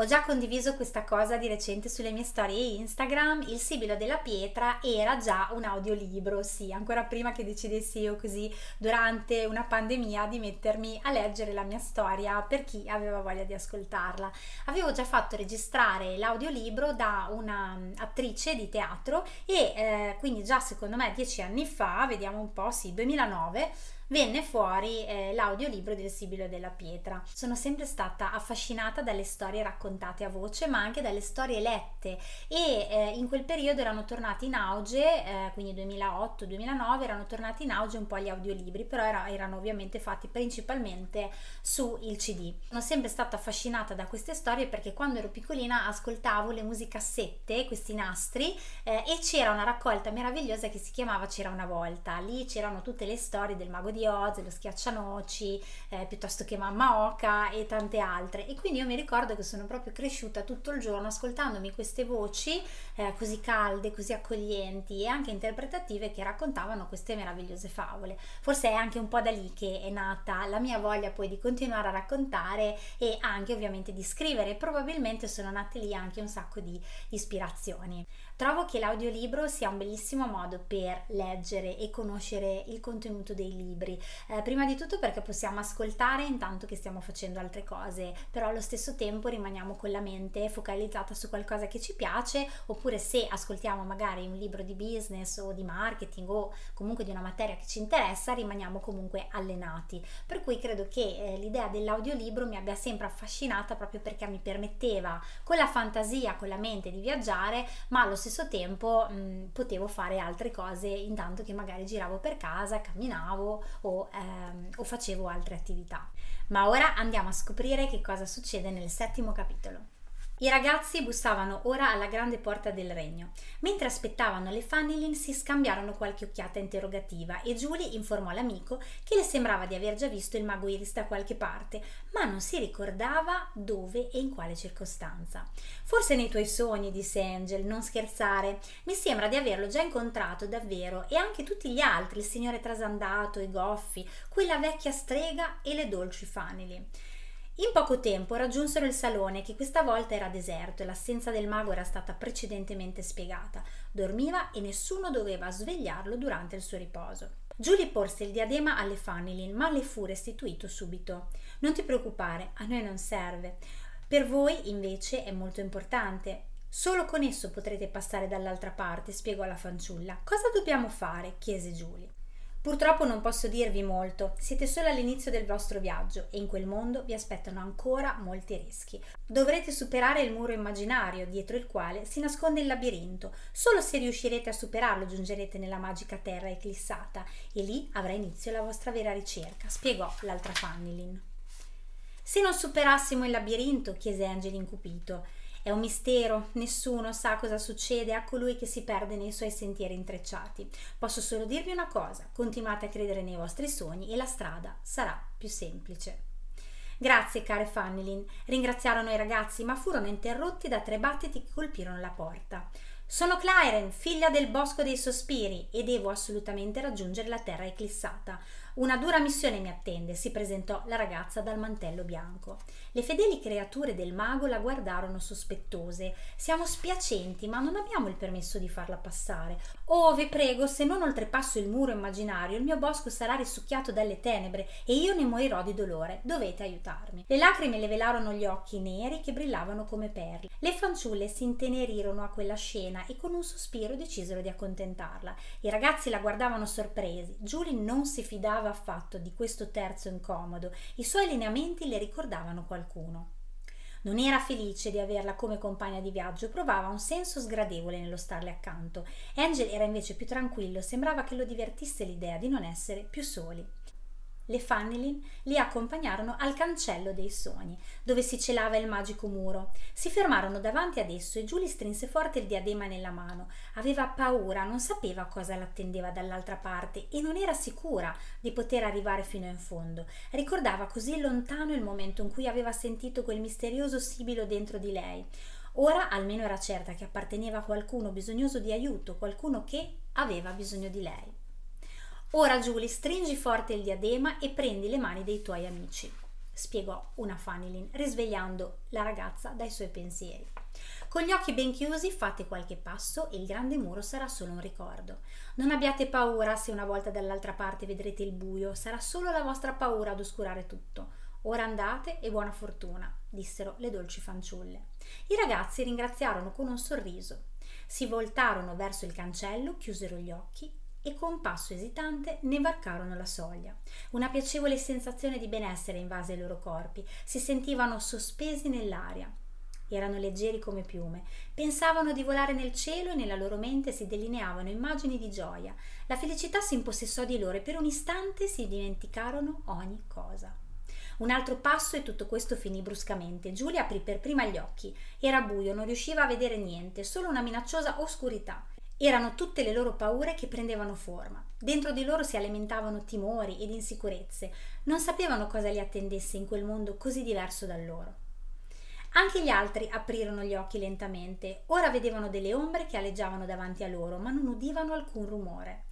Ho già condiviso questa cosa di recente sulle mie storie Instagram, il Sibilo della Pietra era già un audiolibro, sì, ancora prima che decidessi io così durante una pandemia di mettermi a leggere la mia storia per chi aveva voglia di ascoltarla. Avevo già fatto registrare l'audiolibro da un'attrice di teatro e eh, quindi già secondo me dieci anni fa, vediamo un po', sì, 2009, venne fuori eh, l'audiolibro del Sibilo della Pietra. Sono sempre stata affascinata dalle storie raccontate a voce, ma anche dalle storie lette e eh, in quel periodo erano tornati in auge, eh, quindi 2008-2009, erano tornati in auge un po' gli audiolibri, però era, erano ovviamente fatti principalmente su il CD. Sono sempre stata affascinata da queste storie perché quando ero piccolina ascoltavo le musicassette, questi nastri, eh, e c'era una raccolta meravigliosa che si chiamava C'era una volta. Lì c'erano tutte le storie del mago di di Oz, lo schiaccianoci, eh, piuttosto che Mamma Oca e tante altre. E quindi io mi ricordo che sono proprio cresciuta tutto il giorno ascoltandomi queste voci eh, così calde, così accoglienti e anche interpretative che raccontavano queste meravigliose favole. Forse è anche un po' da lì che è nata la mia voglia poi di continuare a raccontare e anche ovviamente di scrivere. Probabilmente sono nate lì anche un sacco di ispirazioni. Trovo che l'audiolibro sia un bellissimo modo per leggere e conoscere il contenuto dei libri. Eh, prima di tutto perché possiamo ascoltare intanto che stiamo facendo altre cose, però allo stesso tempo rimaniamo con la mente focalizzata su qualcosa che ci piace, oppure se ascoltiamo magari un libro di business o di marketing o comunque di una materia che ci interessa, rimaniamo comunque allenati. Per cui credo che eh, l'idea dell'audiolibro mi abbia sempre affascinata proprio perché mi permetteva con la fantasia, con la mente di viaggiare, ma allo stesso stesso tempo mh, potevo fare altre cose intanto che magari giravo per casa, camminavo o, ehm, o facevo altre attività. Ma ora andiamo a scoprire che cosa succede nel settimo capitolo. I ragazzi bussavano ora alla grande porta del regno. Mentre aspettavano le Fanilin si scambiarono qualche occhiata interrogativa e Julie informò l'amico che le sembrava di aver già visto il mago Iris da qualche parte, ma non si ricordava dove e in quale circostanza. Forse nei tuoi sogni, disse Angel, non scherzare. Mi sembra di averlo già incontrato davvero e anche tutti gli altri, il signore trasandato, i goffi, quella vecchia strega e le dolci Fanilin. In poco tempo raggiunsero il salone che questa volta era deserto e l'assenza del mago era stata precedentemente spiegata. Dormiva e nessuno doveva svegliarlo durante il suo riposo. Julie porse il diadema alle Fanilin, ma le fu restituito subito. Non ti preoccupare, a noi non serve. Per voi, invece, è molto importante. Solo con esso potrete passare dall'altra parte, spiegò la fanciulla. Cosa dobbiamo fare? chiese Julie. Purtroppo non posso dirvi molto, siete solo all'inizio del vostro viaggio e in quel mondo vi aspettano ancora molti rischi. Dovrete superare il muro immaginario dietro il quale si nasconde il labirinto. Solo se riuscirete a superarlo giungerete nella magica terra eclissata e lì avrà inizio la vostra vera ricerca, spiegò l'altra Fannilin. Se non superassimo il labirinto, chiese Angeli incupito, è un mistero, nessuno sa cosa succede a colui che si perde nei suoi sentieri intrecciati. Posso solo dirvi una cosa, continuate a credere nei vostri sogni e la strada sarà più semplice. Grazie, care Fannelin, ringraziarono i ragazzi, ma furono interrotti da tre battiti che colpirono la porta. Sono Claren, figlia del Bosco dei Sospiri, e devo assolutamente raggiungere la terra eclissata. Una dura missione mi attende, si presentò la ragazza dal mantello bianco. Le fedeli creature del mago la guardarono sospettose. Siamo spiacenti, ma non abbiamo il permesso di farla passare. Oh, vi prego, se non oltrepasso il muro immaginario, il mio bosco sarà risucchiato dalle tenebre e io ne morirò di dolore. Dovete aiutarmi. Le lacrime le velarono gli occhi neri che brillavano come perle. Le fanciulle si intenerirono a quella scena e con un sospiro decisero di accontentarla. I ragazzi la guardavano sorpresi. Julie non si fidava ricordava affatto di questo terzo incomodo, i suoi lineamenti le ricordavano qualcuno. Non era felice di averla come compagna di viaggio, provava un senso sgradevole nello starle accanto. Angel era invece più tranquillo, sembrava che lo divertisse l'idea di non essere più soli le Fannelin li accompagnarono al cancello dei sogni, dove si celava il magico muro. Si fermarono davanti ad esso e Julie strinse forte il diadema nella mano. Aveva paura, non sapeva cosa l'attendeva dall'altra parte e non era sicura di poter arrivare fino in fondo. Ricordava così lontano il momento in cui aveva sentito quel misterioso sibilo dentro di lei. Ora almeno era certa che apparteneva a qualcuno bisognoso di aiuto, qualcuno che aveva bisogno di lei. Ora Julie stringi forte il diadema e prendi le mani dei tuoi amici. spiegò una Fanilin, risvegliando la ragazza dai suoi pensieri. Con gli occhi ben chiusi fate qualche passo e il grande muro sarà solo un ricordo. Non abbiate paura se una volta dall'altra parte vedrete il buio, sarà solo la vostra paura ad oscurare tutto. Ora andate e buona fortuna, dissero le dolci fanciulle. I ragazzi ringraziarono con un sorriso. Si voltarono verso il cancello, chiusero gli occhi e con passo esitante ne varcarono la soglia. Una piacevole sensazione di benessere invase i loro corpi, si sentivano sospesi nell'aria erano leggeri come piume, pensavano di volare nel cielo e nella loro mente si delineavano immagini di gioia. La felicità si impossessò di loro e per un istante si dimenticarono ogni cosa. Un altro passo e tutto questo finì bruscamente. Giulia aprì per prima gli occhi. Era buio, non riusciva a vedere niente, solo una minacciosa oscurità. Erano tutte le loro paure che prendevano forma. Dentro di loro si alimentavano timori ed insicurezze. Non sapevano cosa li attendesse in quel mondo così diverso da loro. Anche gli altri aprirono gli occhi lentamente. Ora vedevano delle ombre che aleggiavano davanti a loro, ma non udivano alcun rumore.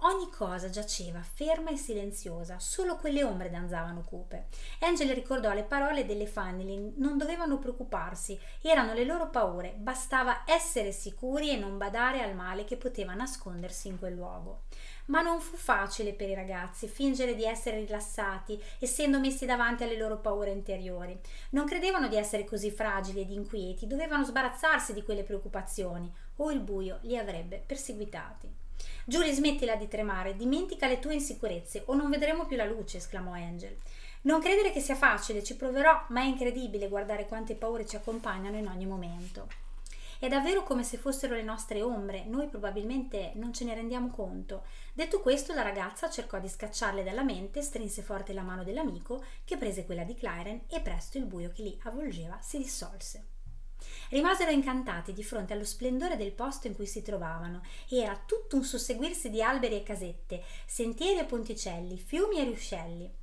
Ogni cosa giaceva ferma e silenziosa, solo quelle ombre danzavano cupe. Angel ricordò le parole delle Fanny, non dovevano preoccuparsi, erano le loro paure, bastava essere sicuri e non badare al male che poteva nascondersi in quel luogo. Ma non fu facile per i ragazzi fingere di essere rilassati, essendo messi davanti alle loro paure interiori. Non credevano di essere così fragili ed inquieti, dovevano sbarazzarsi di quelle preoccupazioni, o il buio li avrebbe perseguitati. Giulia, smettila di tremare, dimentica le tue insicurezze o non vedremo più la luce, esclamò Angel. Non credere che sia facile, ci proverò, ma è incredibile guardare quante paure ci accompagnano in ogni momento. È davvero come se fossero le nostre ombre, noi probabilmente non ce ne rendiamo conto. Detto questo, la ragazza cercò di scacciarle dalla mente, strinse forte la mano dell'amico, che prese quella di Claren e presto il buio che li avvolgeva si dissolse. Rimasero incantati di fronte allo splendore del posto in cui si trovavano. Era tutto un susseguirsi di alberi e casette, sentieri e ponticelli, fiumi e ruscelli.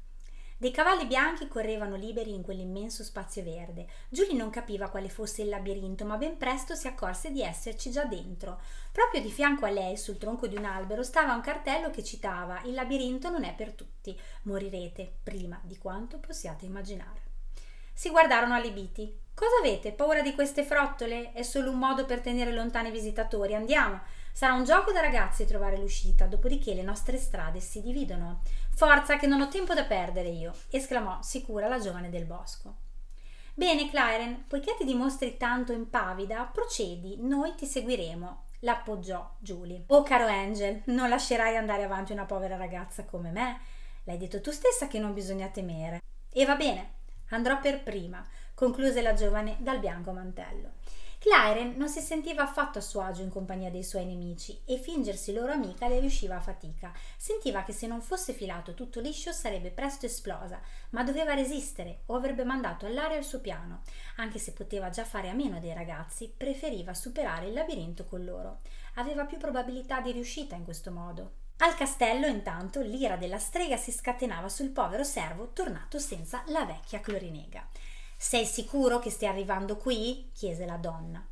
Dei cavalli bianchi correvano liberi in quell'immenso spazio verde. Giulia non capiva quale fosse il labirinto, ma ben presto si accorse di esserci già dentro. Proprio di fianco a lei, sul tronco di un albero, stava un cartello che citava Il labirinto non è per tutti. Morirete prima di quanto possiate immaginare. Si guardarono allibiti. Cosa avete? Paura di queste frottole? È solo un modo per tenere lontani i visitatori. Andiamo. Sarà un gioco da ragazzi trovare l'uscita, dopodiché le nostre strade si dividono. Forza, che non ho tempo da perdere io, esclamò sicura la giovane del bosco. Bene, Claren, poiché ti dimostri tanto impavida, procedi, noi ti seguiremo, l'appoggiò Julie. Oh, caro Angel, non lascerai andare avanti una povera ragazza come me. L'hai detto tu stessa che non bisogna temere. E va bene, Andrò per prima, concluse la giovane dal bianco mantello. Claren non si sentiva affatto a suo agio in compagnia dei suoi nemici e fingersi loro amica le riusciva a fatica. Sentiva che se non fosse filato tutto liscio sarebbe presto esplosa, ma doveva resistere o avrebbe mandato all'aria il suo piano. Anche se poteva già fare a meno dei ragazzi, preferiva superare il labirinto con loro. Aveva più probabilità di riuscita in questo modo. Al castello, intanto, l'ira della strega si scatenava sul povero servo tornato senza la vecchia clorinega. Sei sicuro che stia arrivando qui? chiese la donna.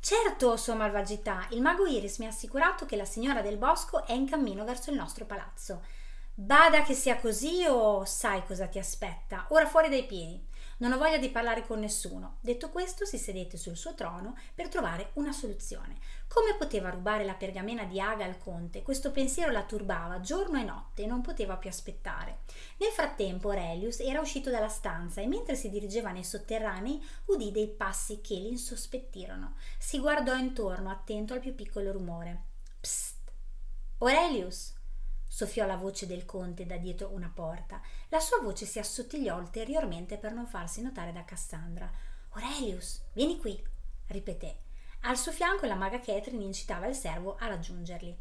Certo, sua malvagità, il mago Iris mi ha assicurato che la signora del bosco è in cammino verso il nostro palazzo. Bada che sia così o sai cosa ti aspetta. Ora fuori dai piedi. Non ho voglia di parlare con nessuno. Detto questo, si sedette sul suo trono per trovare una soluzione. Come poteva rubare la pergamena di Aga al conte? Questo pensiero la turbava giorno e notte e non poteva più aspettare. Nel frattempo Aurelius era uscito dalla stanza e mentre si dirigeva nei sotterranei udì dei passi che l'insospettirono. Si guardò intorno, attento al più piccolo rumore. Psst! Aurelius! Soffiò la voce del conte da dietro una porta. La sua voce si assottigliò ulteriormente per non farsi notare da Cassandra. Aurelius, vieni qui, ripeté. Al suo fianco la maga Catherine incitava il servo a raggiungerli.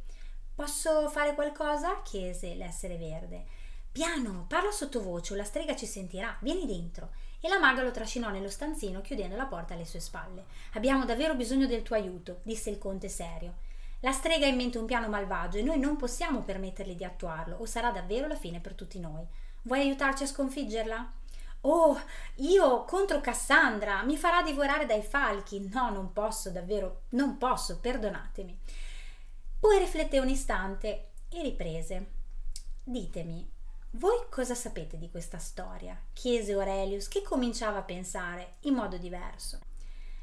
Posso fare qualcosa? chiese l'essere verde. Piano, parla sottovoce, la strega ci sentirà. Vieni dentro. E la maga lo trascinò nello stanzino chiudendo la porta alle sue spalle. Abbiamo davvero bisogno del tuo aiuto, disse il conte serio. La strega ha in mente un piano malvagio e noi non possiamo permettergli di attuarlo, o sarà davvero la fine per tutti noi. Vuoi aiutarci a sconfiggerla? Oh, io contro Cassandra, mi farà divorare dai falchi. No, non posso, davvero, non posso, perdonatemi. Poi rifletté un istante e riprese. Ditemi, Voi cosa sapete di questa storia? chiese Aurelius, che cominciava a pensare in modo diverso.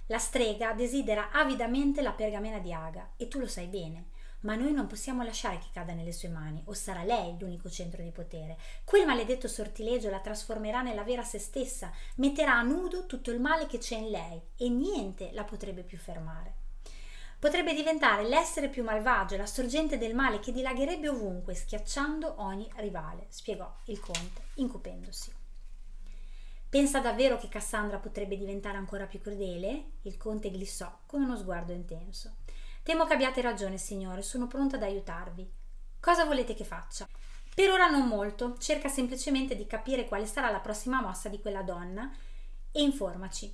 La strega desidera avidamente la pergamena di Aga, e tu lo sai bene ma noi non possiamo lasciare che cada nelle sue mani, o sarà lei l'unico centro di potere. Quel maledetto sortilegio la trasformerà nella vera se stessa, metterà a nudo tutto il male che c'è in lei e niente la potrebbe più fermare. Potrebbe diventare l'essere più malvagio, la sorgente del male che dilagherebbe ovunque, schiacciando ogni rivale, spiegò il conte, incupendosi. Pensa davvero che Cassandra potrebbe diventare ancora più crudele? Il conte glissò con uno sguardo intenso. Temo che abbiate ragione, signore, sono pronta ad aiutarvi. Cosa volete che faccia? Per ora non molto, cerca semplicemente di capire quale sarà la prossima mossa di quella donna e informaci.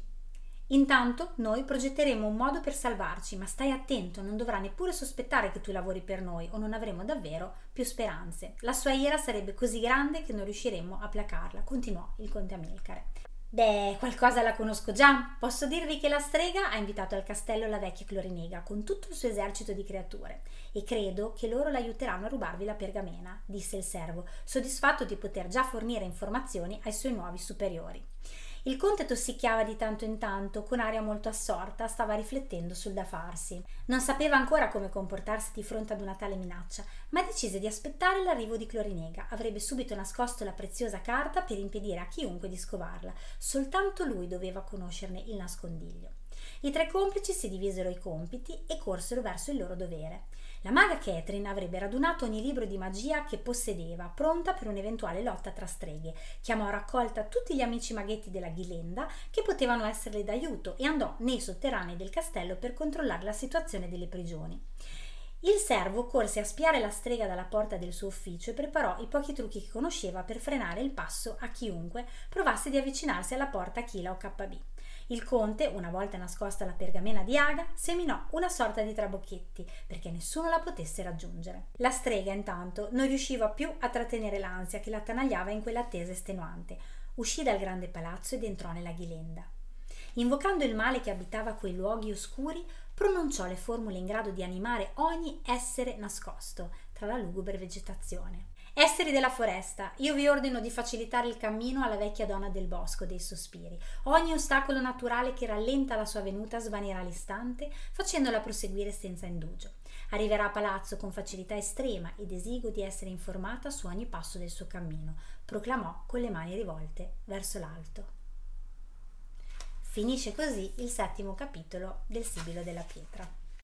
Intanto noi progetteremo un modo per salvarci, ma stai attento, non dovrà neppure sospettare che tu lavori per noi o non avremo davvero più speranze. La sua ira sarebbe così grande che non riusciremmo a placarla, continuò il conte Amilcare. Beh, qualcosa la conosco già. Posso dirvi che la strega ha invitato al castello la vecchia Clorinega con tutto il suo esercito di creature e credo che loro l'aiuteranno a rubarvi la pergamena, disse il servo, soddisfatto di poter già fornire informazioni ai suoi nuovi superiori. Il conte tossicchiava di tanto in tanto, con aria molto assorta, stava riflettendo sul da farsi. Non sapeva ancora come comportarsi di fronte ad una tale minaccia, ma decise di aspettare l'arrivo di Clorinega. Avrebbe subito nascosto la preziosa carta per impedire a chiunque di scovarla. Soltanto lui doveva conoscerne il nascondiglio. I tre complici si divisero i compiti e corsero verso il loro dovere. La maga Catherine avrebbe radunato ogni libro di magia che possedeva, pronta per un'eventuale lotta tra streghe. Chiamò a raccolta tutti gli amici maghetti della Ghilenda che potevano esserle d'aiuto e andò nei sotterranei del castello per controllare la situazione delle prigioni. Il servo corse a spiare la strega dalla porta del suo ufficio e preparò i pochi trucchi che conosceva per frenare il passo a chiunque provasse di avvicinarsi alla porta Chila o KB. Il conte, una volta nascosta la pergamena di Aga, seminò una sorta di trabocchetti perché nessuno la potesse raggiungere. La strega, intanto, non riusciva più a trattenere l'ansia che la attanagliava in quell'attesa estenuante. Uscì dal grande palazzo ed entrò nella ghilenda. Invocando il male che abitava quei luoghi oscuri, pronunciò le formule in grado di animare ogni essere nascosto tra la lugubre vegetazione. Esseri della foresta, io vi ordino di facilitare il cammino alla vecchia donna del bosco dei sospiri. Ogni ostacolo naturale che rallenta la sua venuta svanirà all'istante, facendola proseguire senza indugio. Arriverà a palazzo con facilità estrema ed esigo di essere informata su ogni passo del suo cammino, proclamò con le mani rivolte verso l'alto. Finisce così il settimo capitolo del Sibilo della Pietra.